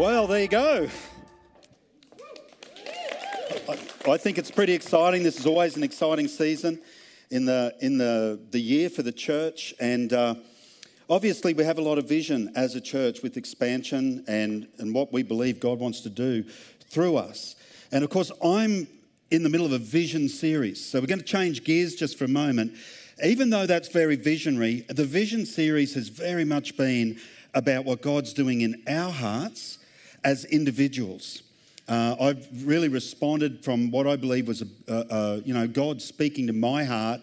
Well, there you go. I, think it's pretty exciting. This is always an exciting season in the, in the, the year for the church. And uh, obviously, we have a lot of vision as a church with expansion and, and what we believe God wants to do through us. And of course, I'm in the middle of a vision series. So we're going to change gears just for a moment. Even though that's very visionary, the vision series has very much been about what God's doing in our hearts as individuals. Uh, I've really responded from what I believe was, a, a, you know, God speaking to my heart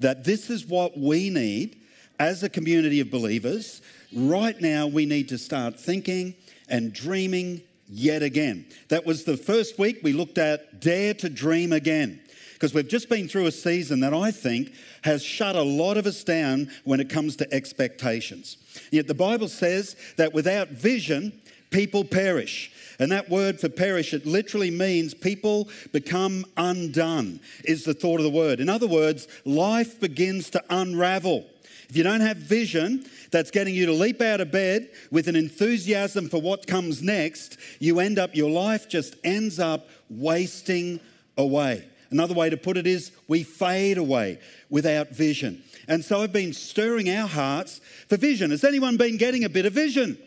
that this is what we need as a community of believers. Right now, we need to start thinking and dreaming yet again. That was the first week we looked at Dare to Dream Again because we've just been through a season that I think has shut a lot of us down when it comes to expectations. Yet the Bible says that without vision, people perish. And that word for perish, it literally means people become undone, is the thought of the word. In other words, life begins to unravel. If you don't have vision that's getting you to leap out of bed with an enthusiasm for what comes next, you end up, your life just ends up wasting away. Another way to put it is we fade away without vision. And so I've been stirring our hearts for vision. Has anyone been getting a bit of vision?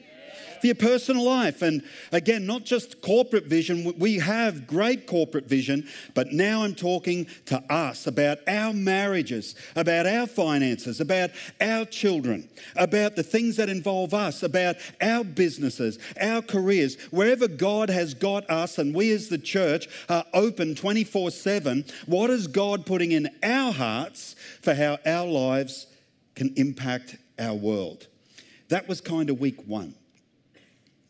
For your personal life. And again, not just corporate vision, we have great corporate vision, but now I'm talking to us about our marriages, about our finances, about our children, about the things that involve us, about our businesses, our careers, wherever God has got us and we as the church are open 24 7. What is God putting in our hearts for how our lives can impact our world? That was kind of week one.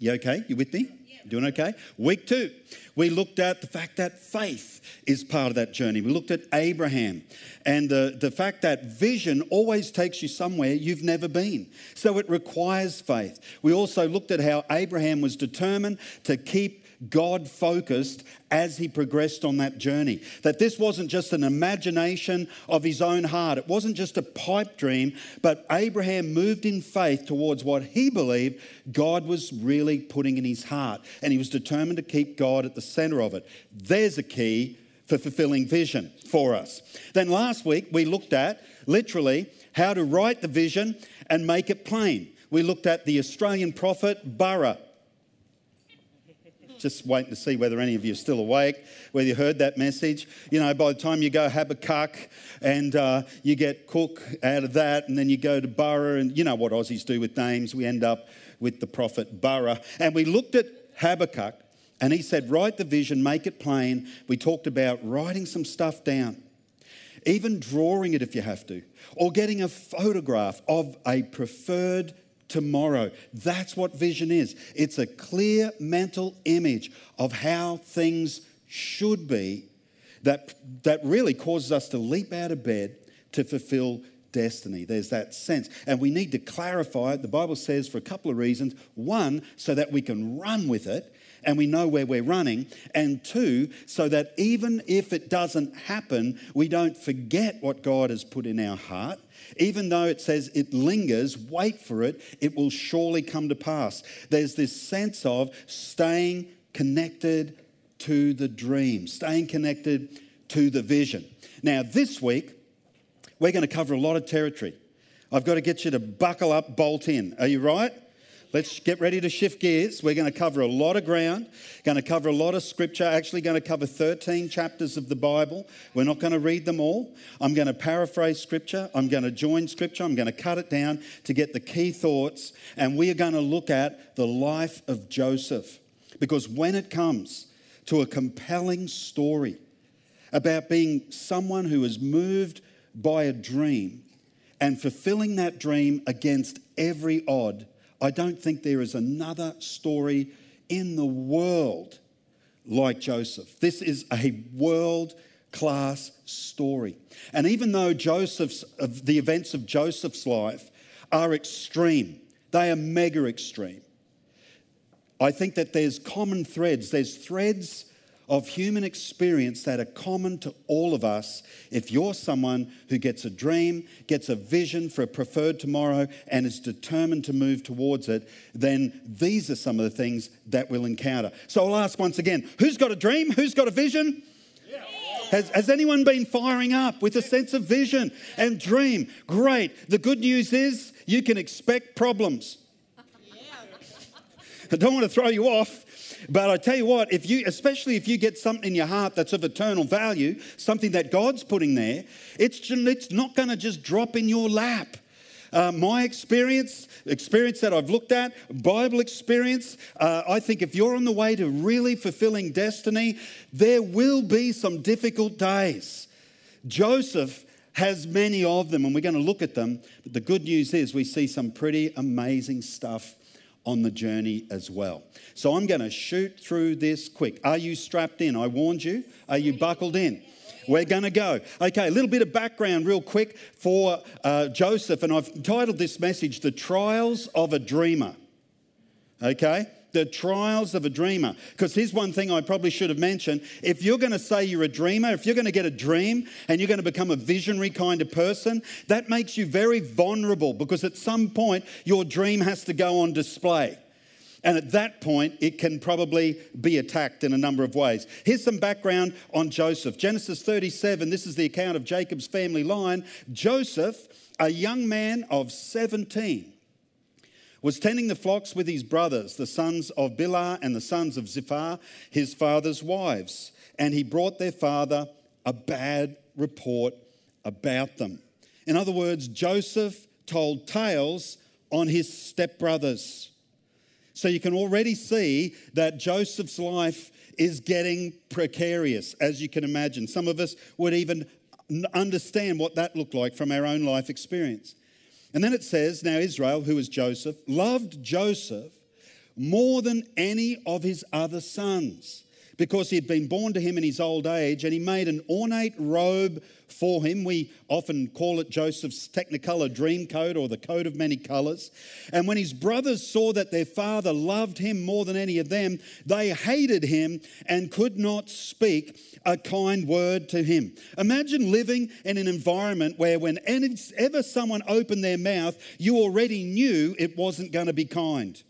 You okay? You with me? Doing okay? Week two, we looked at the fact that faith is part of that journey. We looked at Abraham and the, the fact that vision always takes you somewhere you've never been. So it requires faith. We also looked at how Abraham was determined to keep God focused as he progressed on that journey. That this wasn't just an imagination of his own heart, it wasn't just a pipe dream, but Abraham moved in faith towards what he believed God was really putting in his heart. And he was determined to keep God at the center of it. There's a key for fulfilling vision for us. Then last week, we looked at literally how to write the vision and make it plain. We looked at the Australian prophet Burra just waiting to see whether any of you are still awake, whether you heard that message. You know, by the time you go Habakkuk and uh, you get Cook out of that, and then you go to Burra, and you know what Aussies do with names, we end up with the prophet Burra. And we looked at Habakkuk, and he said, Write the vision, make it plain. We talked about writing some stuff down even drawing it if you have to, or getting a photograph of a preferred tomorrow. That's what vision is. It's a clear mental image of how things should be that, that really causes us to leap out of bed to fulfill destiny. There's that sense. And we need to clarify it. The Bible says for a couple of reasons. One, so that we can run with it and we know where we're running. And two, so that even if it doesn't happen, we don't forget what God has put in our heart even though it says it lingers, wait for it, it will surely come to pass. There's this sense of staying connected to the dream, staying connected to the vision. Now, this week, we're going to cover a lot of territory. I've got to get you to buckle up, bolt in. Are you right? Let's get ready to shift gears. We're going to cover a lot of ground, going to cover a lot of scripture, actually, going to cover 13 chapters of the Bible. We're not going to read them all. I'm going to paraphrase scripture, I'm going to join scripture, I'm going to cut it down to get the key thoughts, and we are going to look at the life of Joseph. Because when it comes to a compelling story about being someone who is moved by a dream and fulfilling that dream against every odd, I don't think there is another story in the world like Joseph. This is a world class story. And even though Joseph's the events of Joseph's life are extreme, they are mega extreme. I think that there's common threads. There's threads of human experience that are common to all of us. If you're someone who gets a dream, gets a vision for a preferred tomorrow, and is determined to move towards it, then these are some of the things that we'll encounter. So I'll ask once again who's got a dream? Who's got a vision? Has, has, anyone been firing up with a sense of vision and dream? Great. The good news is you can expect problems. I don't want to throw you off, but I tell you what, if you, especially if you get something in your heart that's of eternal value, something that God's putting there, it's, it's not going to just drop in your lap. Uh, my experience, experience that I've looked at, Bible experience, uh, I think if you're on the way to really fulfilling destiny, there will be some difficult days. Joseph has many of them, and we're going to look at them. But the good news is we see some pretty amazing stuff on the journey as well. So I'm going to shoot through this quick. Are you strapped in? I warned you. Are you buckled in? We're going to go. Okay, a little bit of background, real quick, for uh, Joseph. And I've titled this message, The Trials of a Dreamer. Okay? The trials of a dreamer. Because here's one thing I probably should have mentioned. If you're going to say you're a dreamer, if you're going to get a dream and you're going to become a visionary kind of person, that makes you very vulnerable because at some point your dream has to go on display. And at that point, it can probably be attacked in a number of ways. Here's some background on Joseph Genesis 37, this is the account of Jacob's family line. Joseph, a young man of 17, was tending the flocks with his brothers, the sons of Bilhah and the sons of Zilpah, his father's wives. And he brought their father a bad report about them. In other words, Joseph told tales on his stepbrothers. So you can already see that Joseph's life is getting precarious, as you can imagine. Some of us would even understand what that looked like from our own life experience. And then it says, Now Israel, who was Joseph, loved Joseph more than any of his other sons because he had been born to him in his old age, and he made an ornate robe for him. We often call it Joseph's Technicolor dream coat or the coat of many colors. And when his brothers saw that their father loved him more than any of them, they hated him and could not speak a kind word to him. Imagine living in an environment where, whenever someone opened their mouth, you already knew it wasn't going to be kind.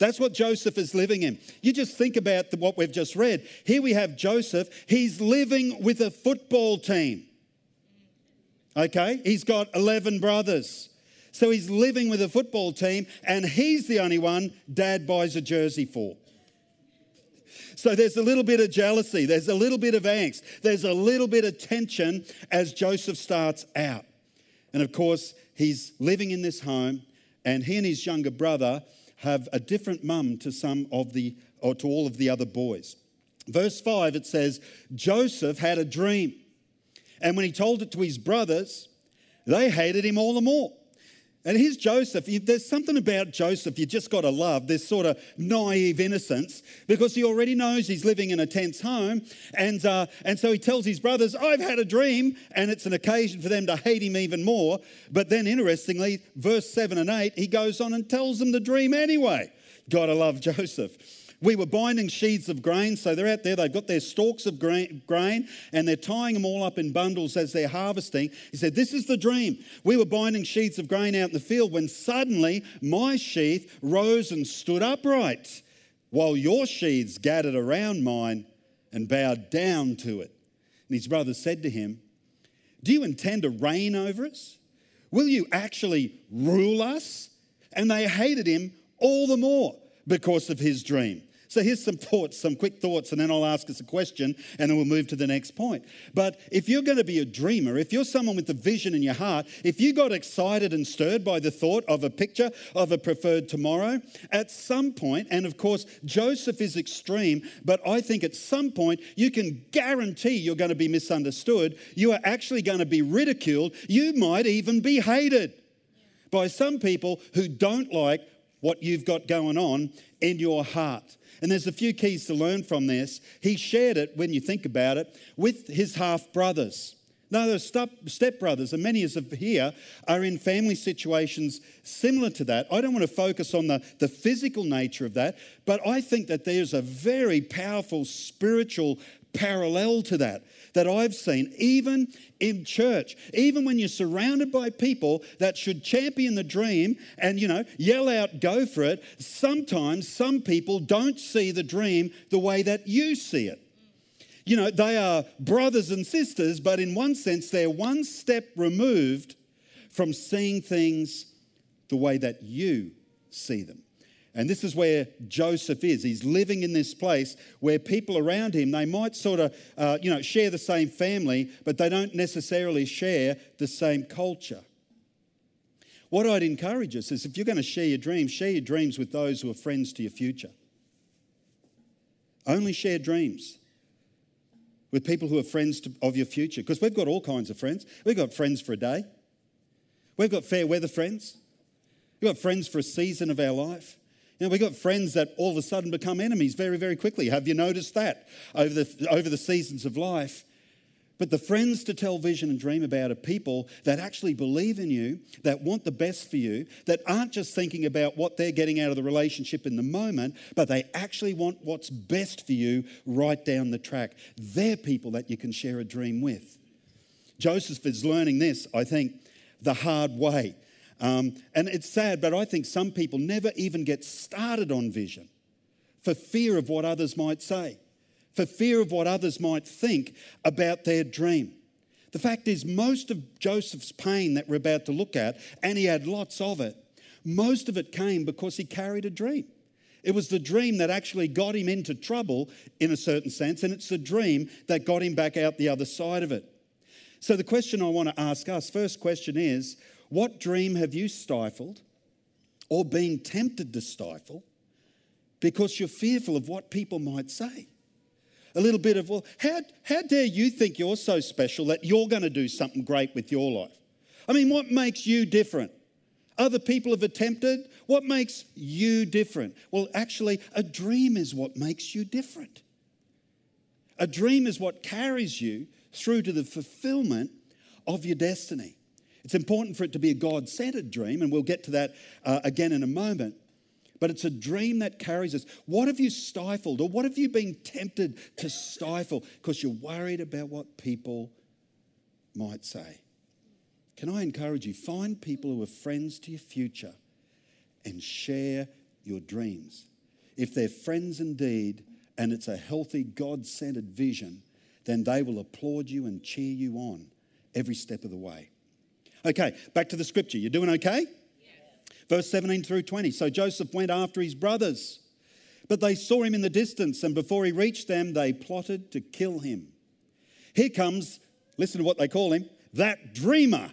That's what Joseph is living in. You just think about what we've just read. Here we have Joseph, he's living with a football team. Okay? He's got 11 brothers. So he's living with a football team, and he's the only one dad buys a jersey for. So there's a little bit of jealousy, there's a little bit of angst, there's a little bit of tension as Joseph starts out. And of course, he's living in this home, and he and his younger brother have a different mum to some of the, or to all of the other boys. Verse 5, it says, Joseph had a dream. And when he told it to his brothers, they hated him all the more. And here's Joseph. There's something about Joseph you just got to love this sort of naive innocence because he already knows he's living in a tense home. And, uh, and so he tells his brothers, I've had a dream. And it's an occasion for them to hate him even more. But then, interestingly, verse 7 and 8, he goes on and tells them the dream anyway. Got to love Joseph. We were binding sheaves of grain, so they're out there, they've got their stalks of grain, and they're tying them all up in bundles as they're harvesting. He said, This is the dream. We were binding sheaves of grain out in the field when suddenly my sheath rose and stood upright, while your sheaths gathered around mine and bowed down to it. And his brothers said to him, Do you intend to reign over us? Will you actually rule us? And they hated him all the more because of his dream. So here's some thoughts, some quick thoughts, and then I'll ask us a question and then we'll move to the next point. But if you're going to be a dreamer, if you're someone with a vision in your heart, if you got excited and stirred by the thought of a picture of a preferred tomorrow, at some point, and of course, Joseph is extreme, but I think at some point you can guarantee you're going to be misunderstood. You are actually going to be ridiculed. You might even be hated by some people who don't like what you've got going on in your heart. And there's a few keys to learn from this. He shared it, when you think about it, with his half brothers. No, the step, stepbrothers, and many of here are in family situations similar to that. I don't want to focus on the, the physical nature of that, but I think that there's a very powerful spiritual parallel to that that I've seen, even in church, even when you're surrounded by people that should champion the dream and, you know, yell out, go for it, sometimes some people don't see the dream the way that you see it. You know, they are brothers and sisters, but in one sense, they're one step removed from seeing things the way that you see them. And this is where Joseph is. He's living in this place where people around him, they might sort of, uh, you know, share the same family, but they don't necessarily share the same culture. What I'd encourage us is if you're going to share your dreams, share your dreams with those who are friends to your future. Only share dreams with people who are friends to, of your future, because we've got all kinds of friends. We've got friends for a day, we've got fair weather friends, we've got friends for a season of our life. You know, we've got friends that all of a sudden become enemies very, very quickly. Have you noticed that over the, over the seasons of life? But the friends to tell vision and dream about are people that actually believe in you, that want the best for you, that aren't just thinking about what they're getting out of the relationship in the moment, but they actually want what's best for you right down the track. They're people that you can share a dream with. Joseph is learning this, I think, the hard way. Um, and it's sad, but I think some people never even get started on vision for fear of what others might say, for fear of what others might think about their dream. The fact is, most of Joseph's pain that we're about to look at, and he had lots of it, most of it came because he carried a dream. It was the dream that actually got him into trouble in a certain sense, and it's the dream that got him back out the other side of it. So, the question I want to ask us first question is what dream have you stifled or been tempted to stifle because you're fearful of what people might say? A little bit of, well, how, how dare you think you're so special that you're going to do something great with your life? I mean, what makes you different? Other people have attempted. What makes you different? Well, actually, a dream is what makes you different. A dream is what carries you through to the fulfillment of your destiny. It's important for it to be a God centered dream, and we'll get to that uh, again in a moment. But it's a dream that carries us. What have you stifled, or what have you been tempted to stifle because you're worried about what people might say? Can I encourage you? Find people who are friends to your future and share your dreams. If they're friends indeed, and it's a healthy, God centered vision, then they will applaud you and cheer you on every step of the way. Okay, back to the scripture. You're doing okay? Verse 17 through 20. So Joseph went after his brothers, but they saw him in the distance, and before he reached them, they plotted to kill him. Here comes, listen to what they call him, that dreamer.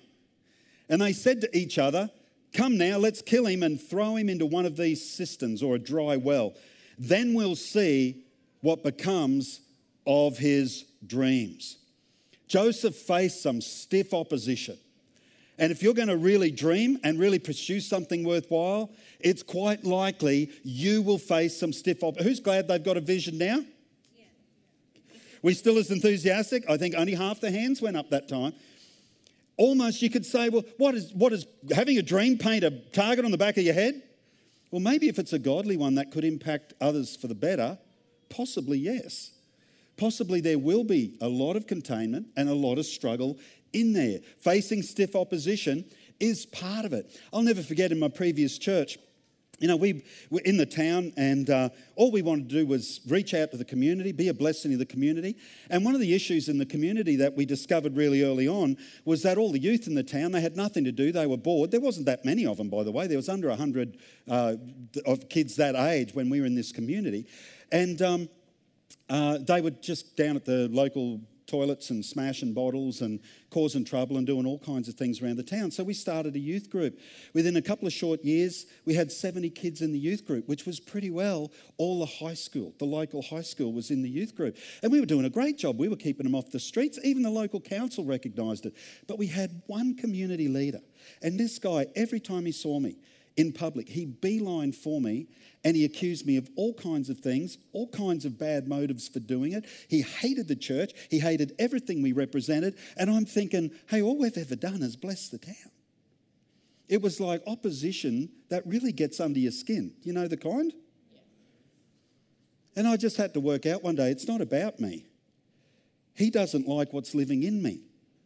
And they said to each other, Come now, let's kill him and throw him into one of these cisterns or a dry well. Then we'll see what becomes of his dreams. Joseph faced some stiff opposition. And if you're going to really dream and really pursue something worthwhile, it's quite likely you will face some stiff op. Who's glad they've got a vision now? Yeah. We still as enthusiastic? I think only half the hands went up that time. Almost you could say, well, what is, what is having a dream paint a target on the back of your head? Well, maybe if it's a godly one that could impact others for the better, possibly yes. Possibly there will be a lot of containment and a lot of struggle in there. Facing stiff opposition is part of it. I'll never forget in my previous church, you know, we were in the town, and uh, all we wanted to do was reach out to the community, be a blessing to the community. And one of the issues in the community that we discovered really early on was that all the youth in the town, they had nothing to do, they were bored. There wasn't that many of them, by the way. There was under 100 uh, of kids that age when we were in this community. And um, uh, they were just down at the local toilets and smashing bottles and causing trouble and doing all kinds of things around the town. So we started a youth group. Within a couple of short years, we had 70 kids in the youth group, which was pretty well all the high school. The local high school was in the youth group. And we were doing a great job. We were keeping them off the streets. Even the local council recognised it. But we had one community leader. And this guy, every time he saw me, in public. He beelined for me and he accused me of all kinds of things, all kinds of bad motives for doing it. He hated the church, he hated everything we represented. And I'm thinking, hey, all we've ever done is bless the town. It was like opposition that really gets under your skin. You know the kind? And I just had to work out one day it's not about me. He doesn't like what's living in me.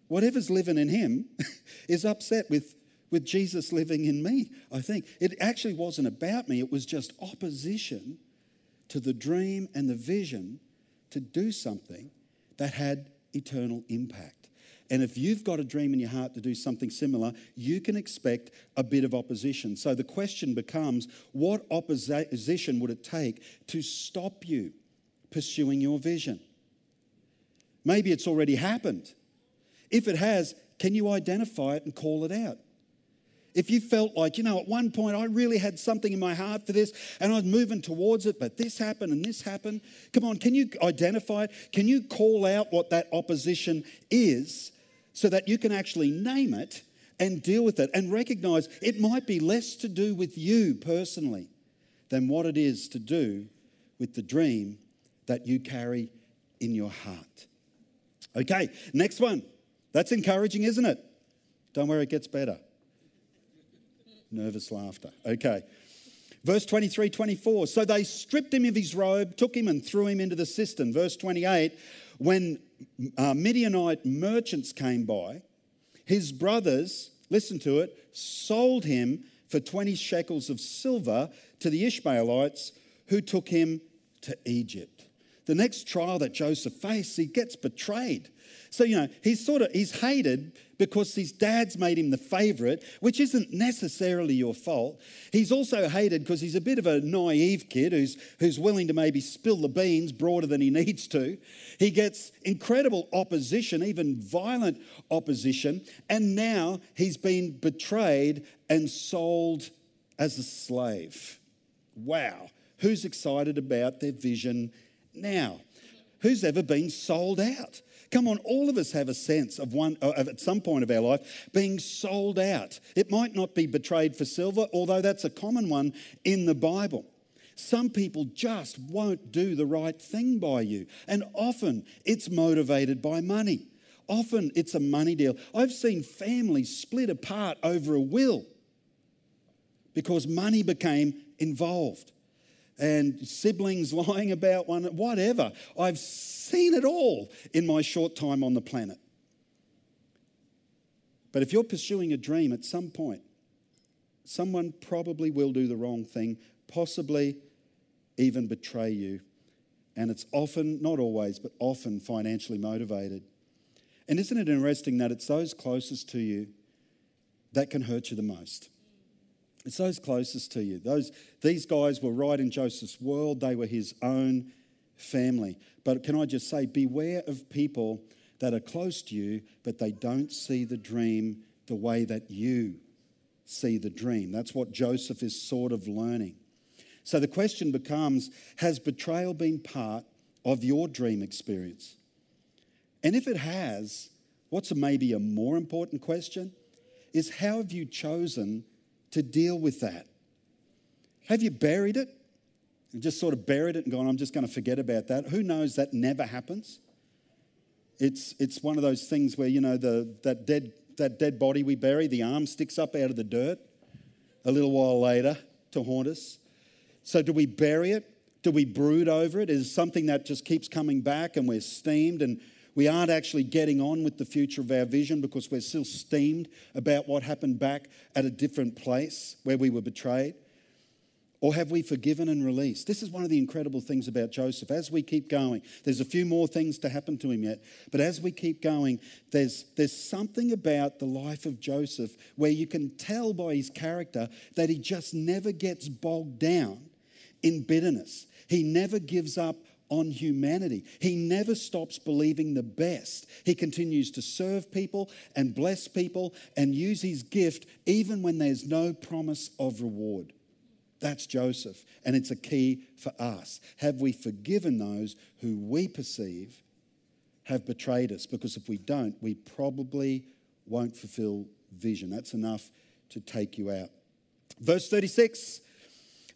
Whatever's living in him is upset with, with Jesus living in me, I think. It actually wasn't about me, it was just opposition to the dream and the vision to do something that had eternal impact. And if you've got a dream in your heart to do something similar, you can expect a bit of opposition. So the question becomes what opposition would it take to stop you pursuing your vision? Maybe it's already happened. If it has, can you identify it and call it out? If you felt like, you know, at one point I really had something in my heart for this and I was moving towards it, but this happened and this happened, come on, can you identify it? Can you call out what that opposition is so that you can actually name it and deal with it and recognize it might be less to do with you personally than what it is to do with the dream that you carry in your heart. Okay, next one. That's encouraging, isn't it? Don't worry, it gets better. Nervous laughter. Okay. Verse 23 24. So they stripped him of his robe, took him and threw him into the cistern. Verse 28 when uh, Midianite merchants came by, his brothers, listen to it, sold him for 20 shekels of silver to the Ishmaelites who took him to Egypt. The next trial that Joseph faced, he gets betrayed. So, you know, he's sort of, he's hated because his dad's made him the favorite, which isn't necessarily your fault. He's also hated because he's a bit of a naive kid who's, who's willing to maybe spill the beans broader than he needs to. He gets incredible opposition, even violent opposition, and now he's been betrayed and sold as a slave. Wow. Who's excited about their vision now? Who's ever been sold out? Come on, all of us have a sense of one uh, of at some point of our life being sold out. It might not be betrayed for silver, although that's a common one in the Bible. Some people just won't do the right thing by you, and often it's motivated by money. Often it's a money deal. I've seen families split apart over a will because money became involved and siblings lying about one, whatever. I've seen it all in my short time on the planet. But if you're pursuing a dream at some point, someone probably will do the wrong thing, possibly even betray you. And it's often, not always, but often financially motivated. And isn't it interesting that it's those closest to you that can hurt you the most? It's those closest to you. Those, these guys were right in Joseph's world, they were his own family. But can I just say, beware of people that are close to you, but they don't see the dream the way that you see the dream. That's what Joseph is sort of learning. So the question becomes Has betrayal been part of your dream experience? And if it has, what's maybe a more important question is how have you chosen to deal with that? Have you buried it? And just sort of buried it and gone, I'm just going to forget about that. Who knows that never happens? It's, it's one of those things where, you know, the, that, dead, that dead body we bury, the arm sticks up out of the dirt a little while later to haunt us. So, do we bury it? Do we brood over it? Is it something that just keeps coming back and we're steamed and we aren't actually getting on with the future of our vision because we're still steamed about what happened back at a different place where we were betrayed? Or have we forgiven and released? This is one of the incredible things about Joseph. As we keep going, there's a few more things to happen to him yet, but as we keep going, there's, there's something about the life of Joseph where you can tell by his character that he just never gets bogged down in bitterness. He never gives up on humanity. He never stops believing the best. He continues to serve people and bless people and use his gift even when there's no promise of reward. That's Joseph, and it's a key for us. Have we forgiven those who we perceive have betrayed us? Because if we don't, we probably won't fulfill vision. That's enough to take you out. Verse 36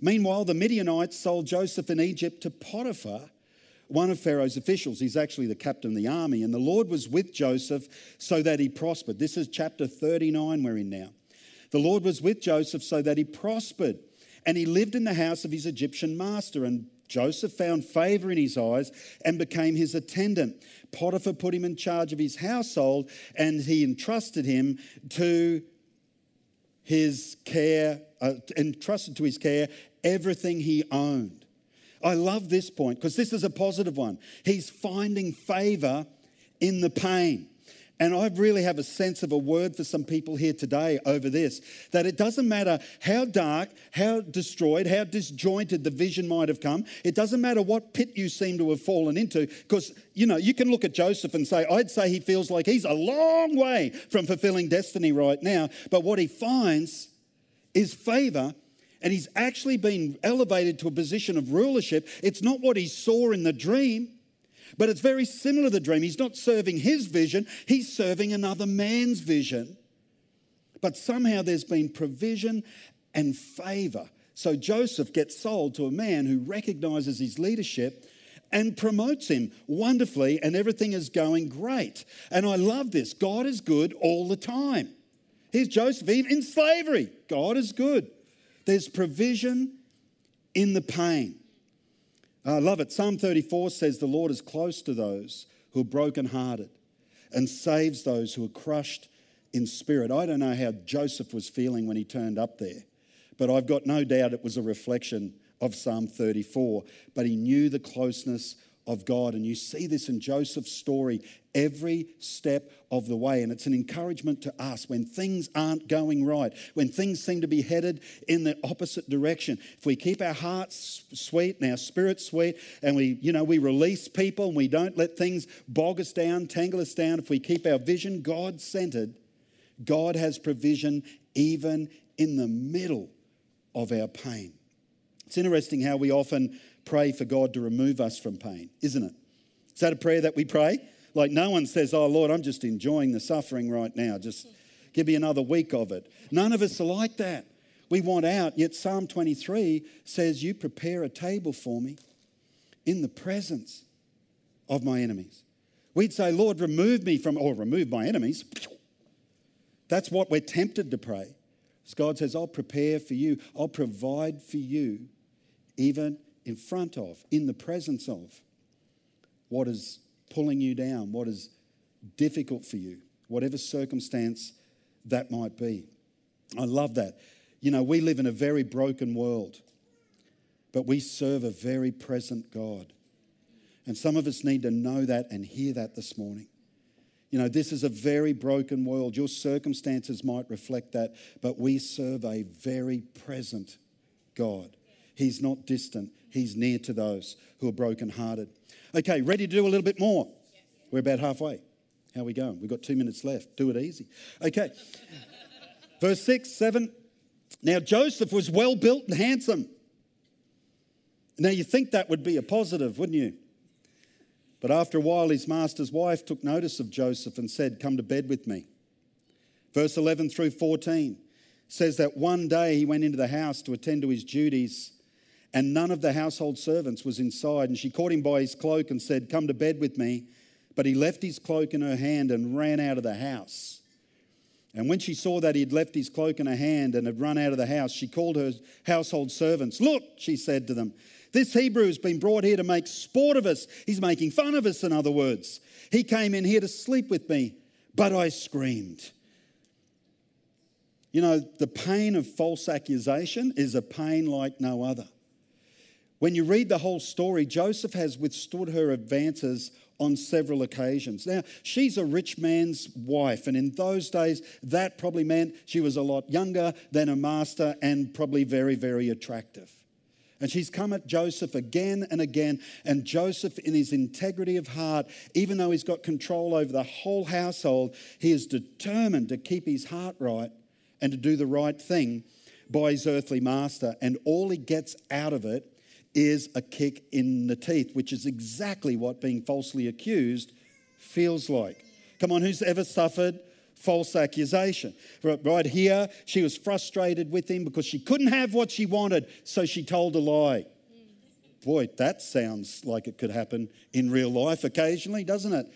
Meanwhile, the Midianites sold Joseph in Egypt to Potiphar, one of Pharaoh's officials. He's actually the captain of the army. And the Lord was with Joseph so that he prospered. This is chapter 39 we're in now. The Lord was with Joseph so that he prospered. And he lived in the house of his Egyptian master. And Joseph found favor in his eyes and became his attendant. Potiphar put him in charge of his household and he entrusted him to his care, uh, entrusted to his care everything he owned. I love this point because this is a positive one. He's finding favor in the pain. And I really have a sense of a word for some people here today over this that it doesn't matter how dark, how destroyed, how disjointed the vision might have come. It doesn't matter what pit you seem to have fallen into, because, you know, you can look at Joseph and say, I'd say he feels like he's a long way from fulfilling destiny right now. But what he finds is favor and he's actually been elevated to a position of rulership. It's not what he saw in the dream. But it's very similar to the dream. He's not serving his vision, he's serving another man's vision. But somehow there's been provision and favor. So Joseph gets sold to a man who recognizes his leadership and promotes him wonderfully, and everything is going great. And I love this. God is good all the time. Here's Joseph in slavery. God is good. There's provision in the pain. I love it. Psalm 34 says, The Lord is close to those who are brokenhearted and saves those who are crushed in spirit. I don't know how Joseph was feeling when he turned up there, but I've got no doubt it was a reflection of Psalm 34. But he knew the closeness of God. And you see this in Joseph's story every step of the way. And it's an encouragement to us when things aren't going right, when things seem to be headed in the opposite direction. If we keep our hearts sweet and our spirits sweet, and we, you know, we release people and we don't let things bog us down, tangle us down, if we keep our vision God centered, God has provision even in the middle of our pain. It's interesting how we often pray for God to remove us from pain, isn't it? Is that a prayer that we pray? Like no one says, Oh Lord, I'm just enjoying the suffering right now. Just give me another week of it. None of us are like that. We want out, yet Psalm 23 says, You prepare a table for me in the presence of my enemies. We'd say, Lord, remove me from, or remove my enemies. That's what we're tempted to pray. As God says, I'll prepare for you, I'll provide for you, even in front of, in the presence of what is pulling you down, what is difficult for you, whatever circumstance that might be. I love that. You know, we live in a very broken world, but we serve a very present God. And some of us need to know that and hear that this morning. You know, this is a very broken world. Your circumstances might reflect that, but we serve a very present God. He's not distant, He's near to those who are brokenhearted. Okay, ready to do a little bit more? We're about halfway. How are we going? We've got two minutes left. Do it easy. Okay. Verse 6, 7. Now Joseph was well built and handsome. Now you think that would be a positive, wouldn't you? But after a while, his master's wife took notice of Joseph and said, Come to bed with me. Verse 11 through 14 says that one day he went into the house to attend to his duties and none of the household servants was inside. And she caught him by his cloak and said, Come to bed with me. But he left his cloak in her hand and ran out of the house. And when she saw that he had left his cloak in her hand and had run out of the house, she called her household servants. Look, she said to them, this Hebrew has been brought here to make sport of us. He's making fun of us, in other words. He came in here to sleep with me, but I screamed. You know, the pain of false accusation is a pain like no other. When you read the whole story, Joseph has withstood her advances on several occasions. Now, she's a rich man's wife, and in those days, that probably meant she was a lot younger than her master and probably very, very attractive. And she's come at Joseph again and again. And Joseph, in his integrity of heart, even though he's got control over the whole household, he is determined to keep his heart right and to do the right thing by his earthly master. And all he gets out of it is a kick in the teeth, which is exactly what being falsely accused feels like. Come on, who's ever suffered false accusation. Right here, she was frustrated with him because she couldn't have what she wanted, so she told a lie. Boy, that sounds like it could happen in real life occasionally, doesn't it?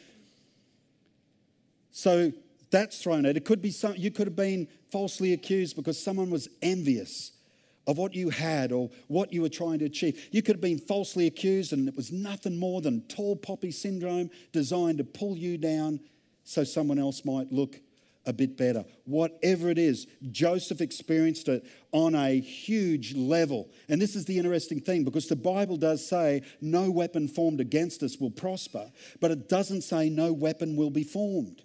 So that's thrown out. It could be some, you could have been falsely accused because someone was envious of what you had or what you were trying to achieve. You could have been falsely accused, and it was nothing more than tall poppy syndrome designed to pull you down so someone else might look a bit better. Whatever it is, Joseph experienced it on a huge level. And this is the interesting thing because the Bible does say no weapon formed against us will prosper, but it doesn't say no weapon will be formed.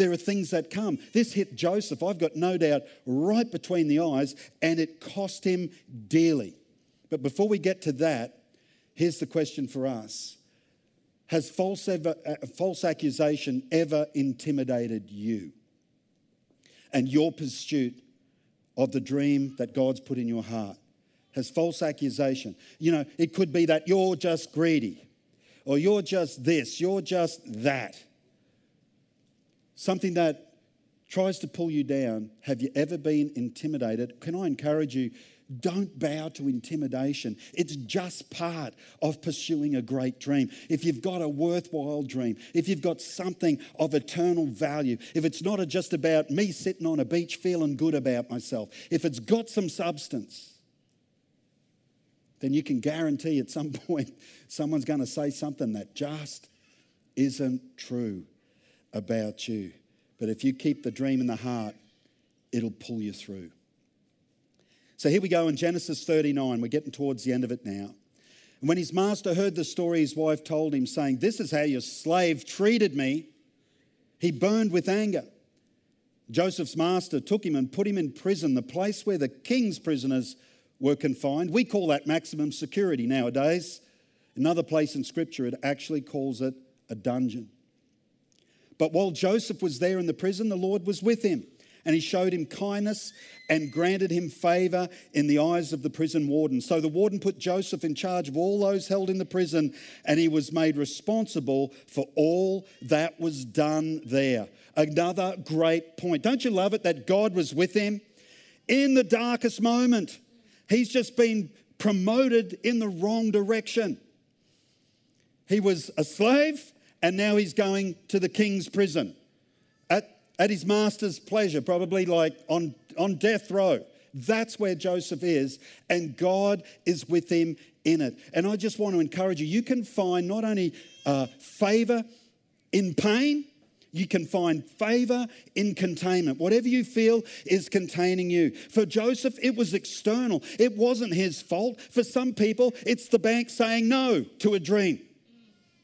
There are things that come. This hit Joseph, I've got no doubt, right between the eyes, and it cost him dearly. But before we get to that, here's the question for us Has false, ever, uh, false accusation ever intimidated you and your pursuit of the dream that God's put in your heart? Has false accusation, you know, it could be that you're just greedy, or you're just this, you're just that something that tries to pull you down, have you ever been intimidated? Can I encourage you? Don't bow to intimidation. It's just part of pursuing a great dream. If you've got a worthwhile dream, if you've got something of eternal value, if it's not just about me sitting on a beach feeling good about myself, if it's got some substance, then you can guarantee at some point someone's going to say something that just isn't true about you. But if you keep the dream in the heart, it'll pull you through. So here we go in Genesis 39. We're getting towards the end of it now. And when his master heard the story his wife told him, saying, This is how your slave treated me, he burned with anger. Joseph's master took him and put him in prison, the place where the king's prisoners were confined. We call that maximum security nowadays. Another place in Scripture, it actually calls it a dungeon. But while Joseph was there in the prison, the Lord was with him, and he showed him kindness and granted him favor in the eyes of the prison warden. So the warden put Joseph in charge of all those held in the prison, and he was made responsible for all that was done there. Another great point. Don't you love it that God was with him in the darkest moment? He's just been promoted in the wrong direction. He was a slave and now he's going to the king's prison at, at his master's pleasure, probably like on, on death row. That's where Joseph is, and God is with him in it. And I just want to encourage you you can find not only uh, favor in pain, you can find favor in containment. Whatever you feel is containing you. For Joseph, it was external, it wasn't his fault. For some people, it's the bank saying no to a dream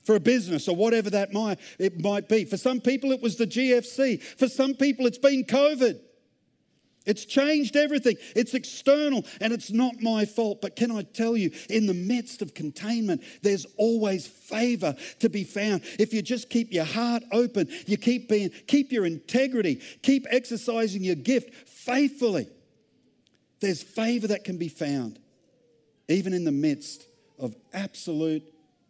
for a business or whatever that might, it might be. For some people, it was the GFC. For some people, it's been COVID. It's changed everything. It's external and it's not my fault. But can I tell you, in the midst of containment, there's always favor to be found. If you just keep your heart open, you keep being, keep your integrity, keep exercising your gift faithfully, there's favor that can be found, even in the midst of absolute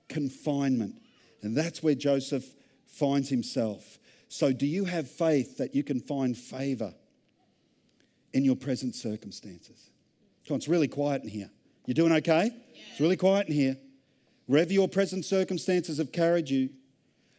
confinement. And that's where Joseph finds himself. So, do you have faith that you can find favor in your present circumstances? Come on, it's really quiet in here. You doing okay? Yeah. It's really quiet in here. Wherever your present circumstances have carried you,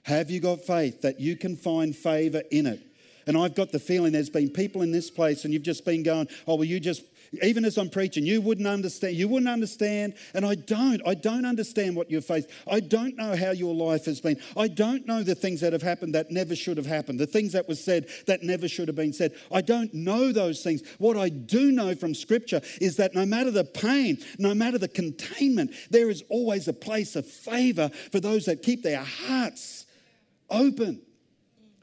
have you got faith that you can find favor in it? And I've got the feeling there's been people in this place and you've just been going, oh, well, you just even as I'm preaching, you wouldn't understand. You wouldn't understand, and I don't. I don't understand what you've faced. I don't know how your life has been. I don't know the things that have happened that never should have happened, the things that were said that never should have been said. I don't know those things. What I do know from Scripture is that no matter the pain, no matter the containment, there is always a place of favor for those that keep their hearts open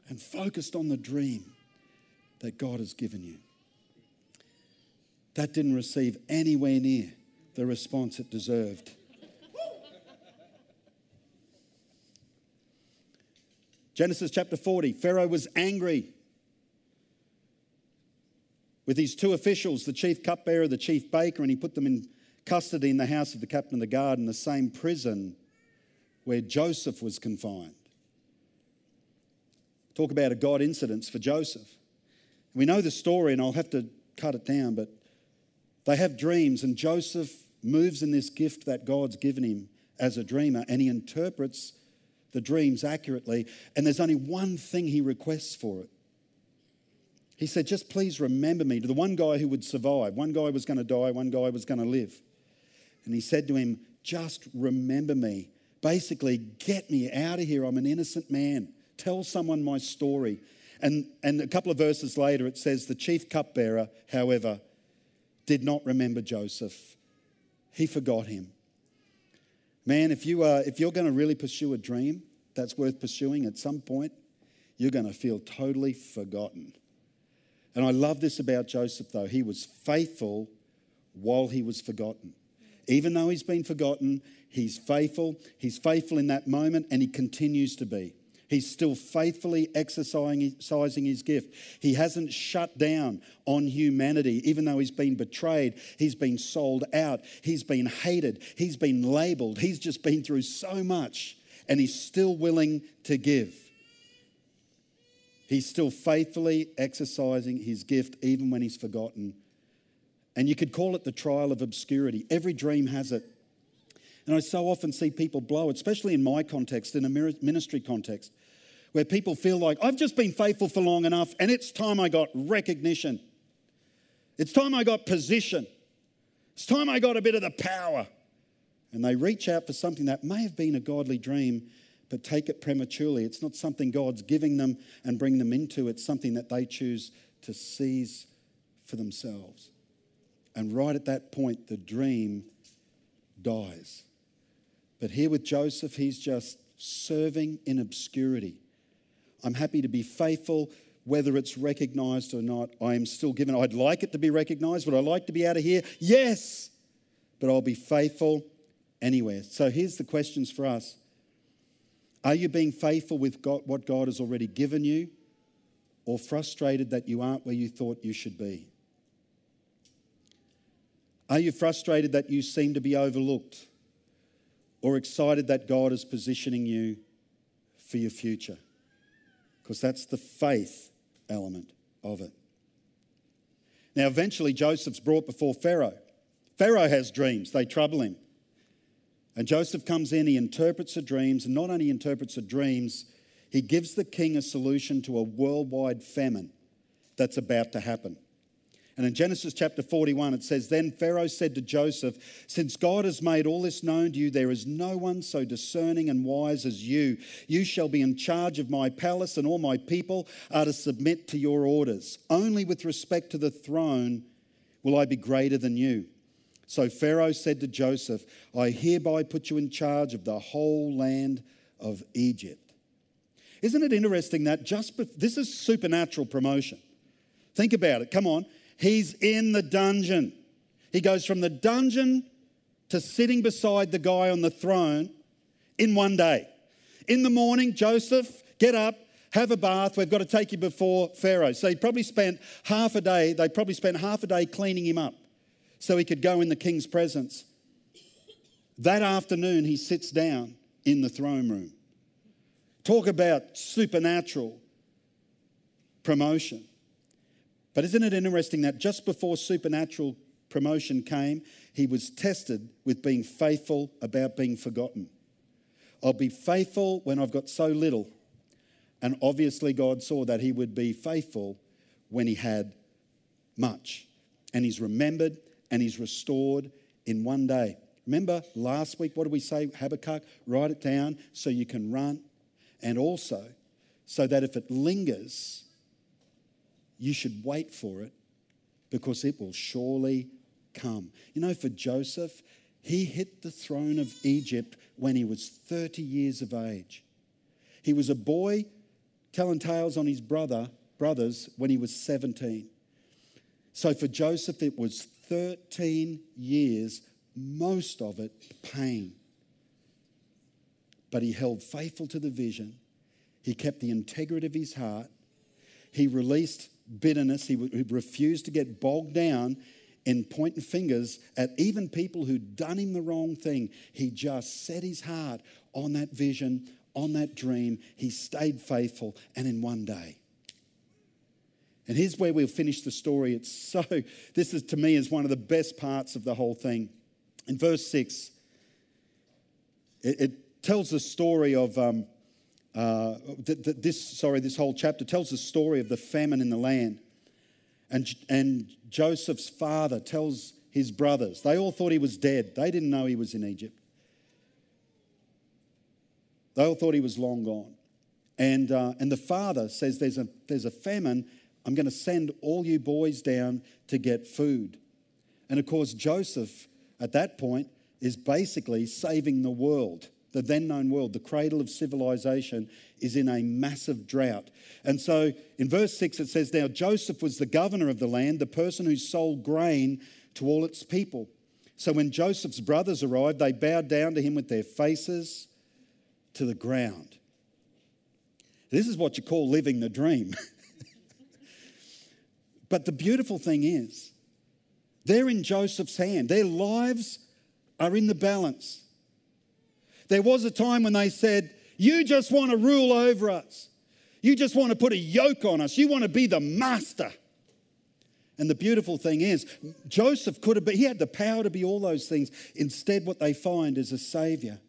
and focused on the dream that God has given you that didn't receive anywhere near the response it deserved. Genesis chapter 40 Pharaoh was angry with his two officials, the chief cupbearer, the chief baker, and he put them in custody in the house of the captain of the guard in the same prison where Joseph was confined. Talk about a God incidence for Joseph. We know the story, and I'll have to cut it down, but they have dreams, and Joseph moves in this gift that God's given him as a dreamer, and he interprets the dreams accurately, and there's only one thing he requests for it. He said, Just please remember me to the one guy who would survive. One guy was going to die, one guy was going to live. And he said to him, Just remember me. Basically, get me out of here. I'm an innocent man. Tell someone my story. And, and a couple of verses later, it says, The chief cupbearer, however, did not remember Joseph. He forgot him. Man, if, you are, if you're going to really pursue a dream that's worth pursuing at some point, you're going to feel totally forgotten. And I love this about Joseph, though. He was faithful while he was forgotten. Even though he's been forgotten, he's faithful. He's faithful in that moment, and he continues to be. He's still faithfully exercising his gift. He hasn't shut down on humanity, even though he's been betrayed, he's been sold out, he's been hated, he's been labeled, he's just been through so much, and he's still willing to give. He's still faithfully exercising his gift, even when he's forgotten. And you could call it the trial of obscurity. Every dream has it. And I so often see people blow it, especially in my context, in a ministry context, where people feel like, I've just been faithful for long enough and it's time I got recognition. It's time I got position. It's time I got a bit of the power. And they reach out for something that may have been a godly dream, but take it prematurely. It's not something God's giving them and bring them into, it's something that they choose to seize for themselves. And right at that point, the dream dies. But here with Joseph, he's just serving in obscurity. I'm happy to be faithful, whether it's recognized or not. I am still given. I'd like it to be recognized. Would I like to be out of here? Yes. But I'll be faithful anywhere. So here's the questions for us Are you being faithful with God, what God has already given you, or frustrated that you aren't where you thought you should be? Are you frustrated that you seem to be overlooked? Or excited that God is positioning you for your future. Because that's the faith element of it. Now, eventually, Joseph's brought before Pharaoh. Pharaoh has dreams, they trouble him. And Joseph comes in, he interprets the dreams, and not only interprets the dreams, he gives the king a solution to a worldwide famine that's about to happen. And in Genesis chapter 41, it says, Then Pharaoh said to Joseph, Since God has made all this known to you, there is no one so discerning and wise as you. You shall be in charge of my palace, and all my people are to submit to your orders. Only with respect to the throne will I be greater than you. So Pharaoh said to Joseph, I hereby put you in charge of the whole land of Egypt. Isn't it interesting that just this is supernatural promotion? Think about it. Come on. He's in the dungeon. He goes from the dungeon to sitting beside the guy on the throne in one day. In the morning, Joseph, get up, have a bath. We've got to take you before Pharaoh. So he probably spent half a day, they probably spent half a day cleaning him up so he could go in the king's presence. That afternoon, he sits down in the throne room. Talk about supernatural promotion. But isn't it interesting that just before supernatural promotion came, he was tested with being faithful about being forgotten. I'll be faithful when I've got so little. And obviously, God saw that he would be faithful when he had much. And he's remembered and he's restored in one day. Remember last week, what did we say? Habakkuk, write it down so you can run. And also, so that if it lingers, you should wait for it because it will surely come. You know, for Joseph, he hit the throne of Egypt when he was 30 years of age. He was a boy telling tales on his brother, brothers when he was 17. So for Joseph, it was 13 years, most of it pain. But he held faithful to the vision. He kept the integrity of his heart. He released bitterness. He, refused to get bogged down in pointing fingers at even people who'd done him the wrong thing. He just set his heart on that vision, on that dream. He stayed faithful, and in one day. And here's where we'll finish the story. It's so, this is to me is one of the best parts of the whole thing. In verse 6, it, it tells the story of um, uh, th- th- this, sorry, this whole chapter tells the story of the famine in the land. And, and Joseph's father tells his brothers, they all thought he was dead. They didn't know he was in Egypt. They all thought he was long gone. And, uh, and the father says, there's a, there's a famine. I'm going to send all you boys down to get food. And of course, Joseph at that point is basically saving the world. The then known world, the cradle of civilization, is in a massive drought. And so in verse 6 it says, Now Joseph was the governor of the land, the person who sold grain to all its people. So when Joseph's brothers arrived, they bowed down to him with their faces to the ground. This is what you call living the dream. but the beautiful thing is, they're in Joseph's hand. Their lives are in the balance. There was a time when they said, You just want to rule over us. You just want to put a yoke on us. You want to be the master. And the beautiful thing is, Joseph could have been, he had the power to be all those things. Instead, what they find is a savior.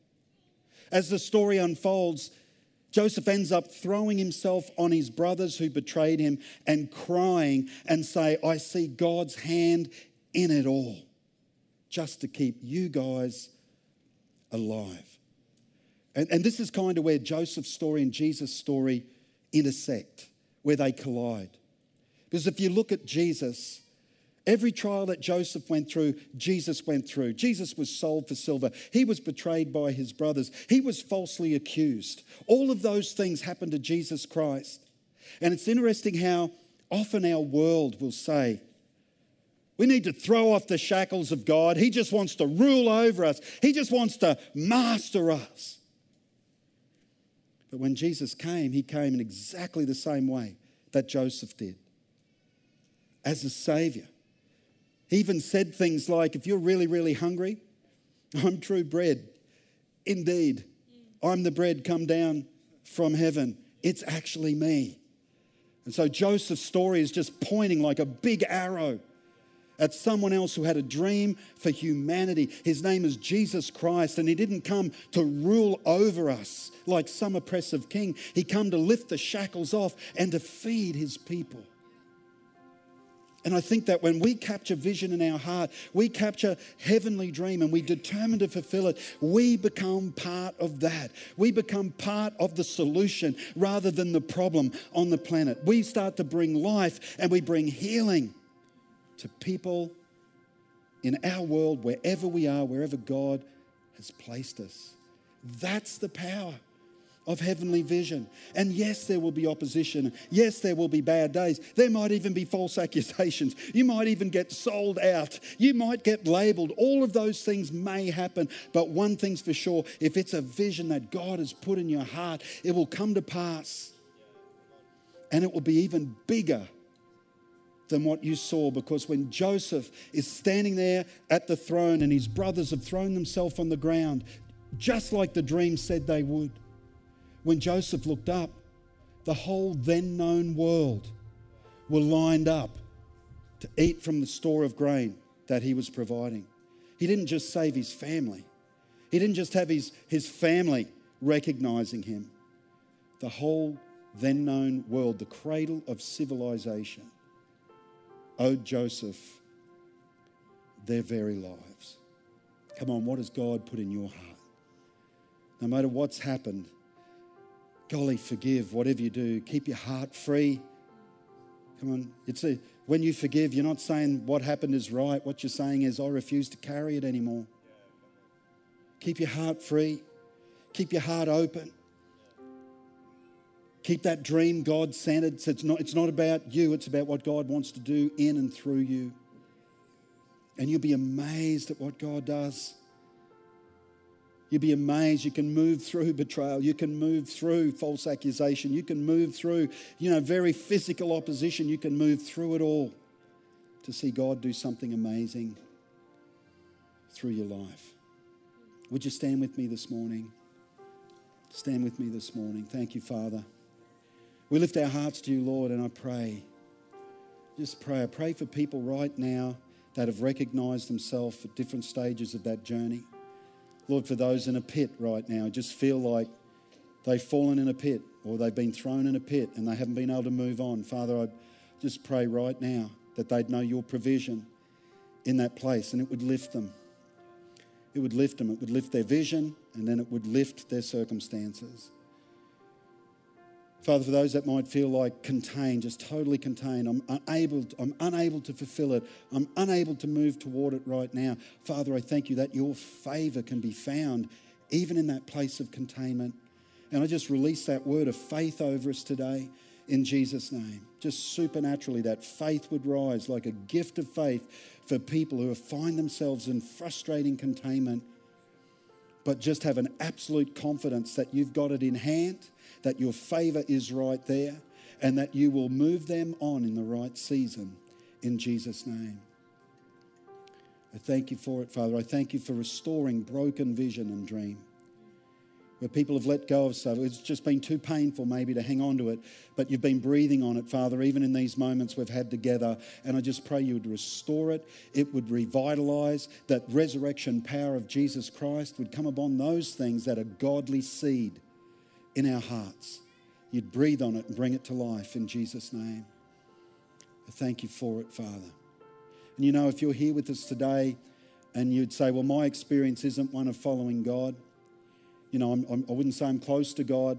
As the story unfolds, Joseph ends up throwing himself on his brothers who betrayed him and crying and say, I see God's hand in it all, just to keep you guys alive. And, and this is kind of where Joseph's story and Jesus' story intersect, where they collide. Because if you look at Jesus, Every trial that Joseph went through, Jesus went through. Jesus was sold for silver. He was betrayed by his brothers. He was falsely accused. All of those things happened to Jesus Christ. And it's interesting how often our world will say, we need to throw off the shackles of God. He just wants to rule over us, He just wants to master us. But when Jesus came, He came in exactly the same way that Joseph did as a Savior. He even said things like, If you're really, really hungry, I'm true bread. Indeed, I'm the bread come down from heaven. It's actually me. And so Joseph's story is just pointing like a big arrow at someone else who had a dream for humanity. His name is Jesus Christ, and he didn't come to rule over us like some oppressive king. He came to lift the shackles off and to feed his people. And I think that when we capture vision in our heart, we capture heavenly dream and we determine to fulfill it, we become part of that. We become part of the solution rather than the problem on the planet. We start to bring life and we bring healing to people in our world, wherever we are, wherever God has placed us. That's the power of heavenly vision. And yes, there will be opposition. Yes, there will be bad days. There might even be false accusations. You might even get sold out. You might get labeled. All of those things may happen. But one thing's for sure if it's a vision that God has put in your heart, it will come to pass. And it will be even bigger than what you saw because when Joseph is standing there at the throne and his brothers have thrown themselves on the ground, just like the dream said they would when Joseph looked up, the whole then known world were lined up to eat from the store of grain that he was providing. He didn't just save his family, he didn't just have his, his family recognizing him. The whole then known world, the cradle of civilization, owed Joseph their very lives. Come on, what has God put in your heart? No matter what's happened, golly, forgive whatever you do. Keep your heart free. Come on. It's a, when you forgive, you're not saying what happened is right. What you're saying is, I refuse to carry it anymore. Keep your heart free. Keep your heart open. Keep that dream God centered. It's not, it's not about you, it's about what God wants to do in and through you. And you'll be amazed at what God does. You'll be amazed. You can move through betrayal. You can move through false accusation. You can move through, you know, very physical opposition. You can move through it all to see God do something amazing through your life. Would you stand with me this morning? Stand with me this morning. Thank you, Father. We lift our hearts to you, Lord, and I pray. Just pray. I pray for people right now that have recognized themselves at different stages of that journey. Lord, for those in a pit right now, just feel like they've fallen in a pit or they've been thrown in a pit and they haven't been able to move on. Father, I just pray right now that they'd know your provision in that place and it would lift them. It would lift them, it would lift their vision, and then it would lift their circumstances. Father, for those that might feel like contained, just totally contained, I'm unable, I'm unable to fulfill it. I'm unable to move toward it right now. Father, I thank you that your favor can be found even in that place of containment. And I just release that word of faith over us today in Jesus' name. Just supernaturally, that faith would rise like a gift of faith for people who find themselves in frustrating containment, but just have an absolute confidence that you've got it in hand that your favor is right there, and that you will move them on in the right season in Jesus' name. I thank you for it, Father. I thank you for restoring broken vision and dream. Where people have let go of stuff. It's just been too painful, maybe, to hang on to it, but you've been breathing on it, Father, even in these moments we've had together. And I just pray you would restore it, it would revitalize, that resurrection power of Jesus Christ would come upon those things that are godly seed in our hearts. You'd breathe on it and bring it to life in Jesus' name. I thank you for it, Father. And you know, if you're here with us today and you'd say, well, my experience isn't one of following God, you know, I'm, I'm, I would not say I'm close to God,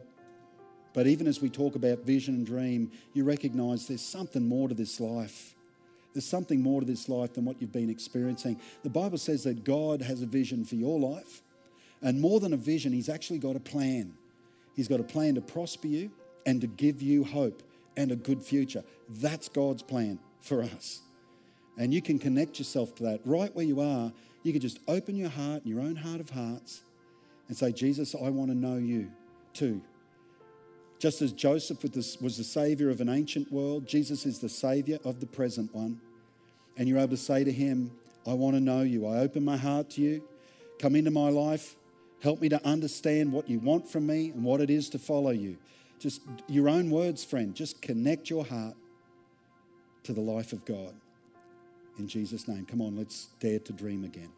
but even as we talk about vision and dream, you recognize there's something more to this life. There's something more to this life than what you've been experiencing. The Bible says that God has a vision for your life. And more than a vision, He's actually got a plan. He's got a plan to prosper you and to give you hope and a good future. That's God's plan for us. And you can connect yourself to that right where you are. You can just open your heart and your own heart of hearts and say, Jesus, I want to know you too. Just as Joseph was the savior of an ancient world, Jesus is the savior of the present one. And you're able to say to him, I want to know you. I open my heart to you. Come into my life. Help me to understand what you want from me and what it is to follow you. Just your own words, friend. Just connect your heart to the life of God. In Jesus' name. Come on, let's dare to dream again.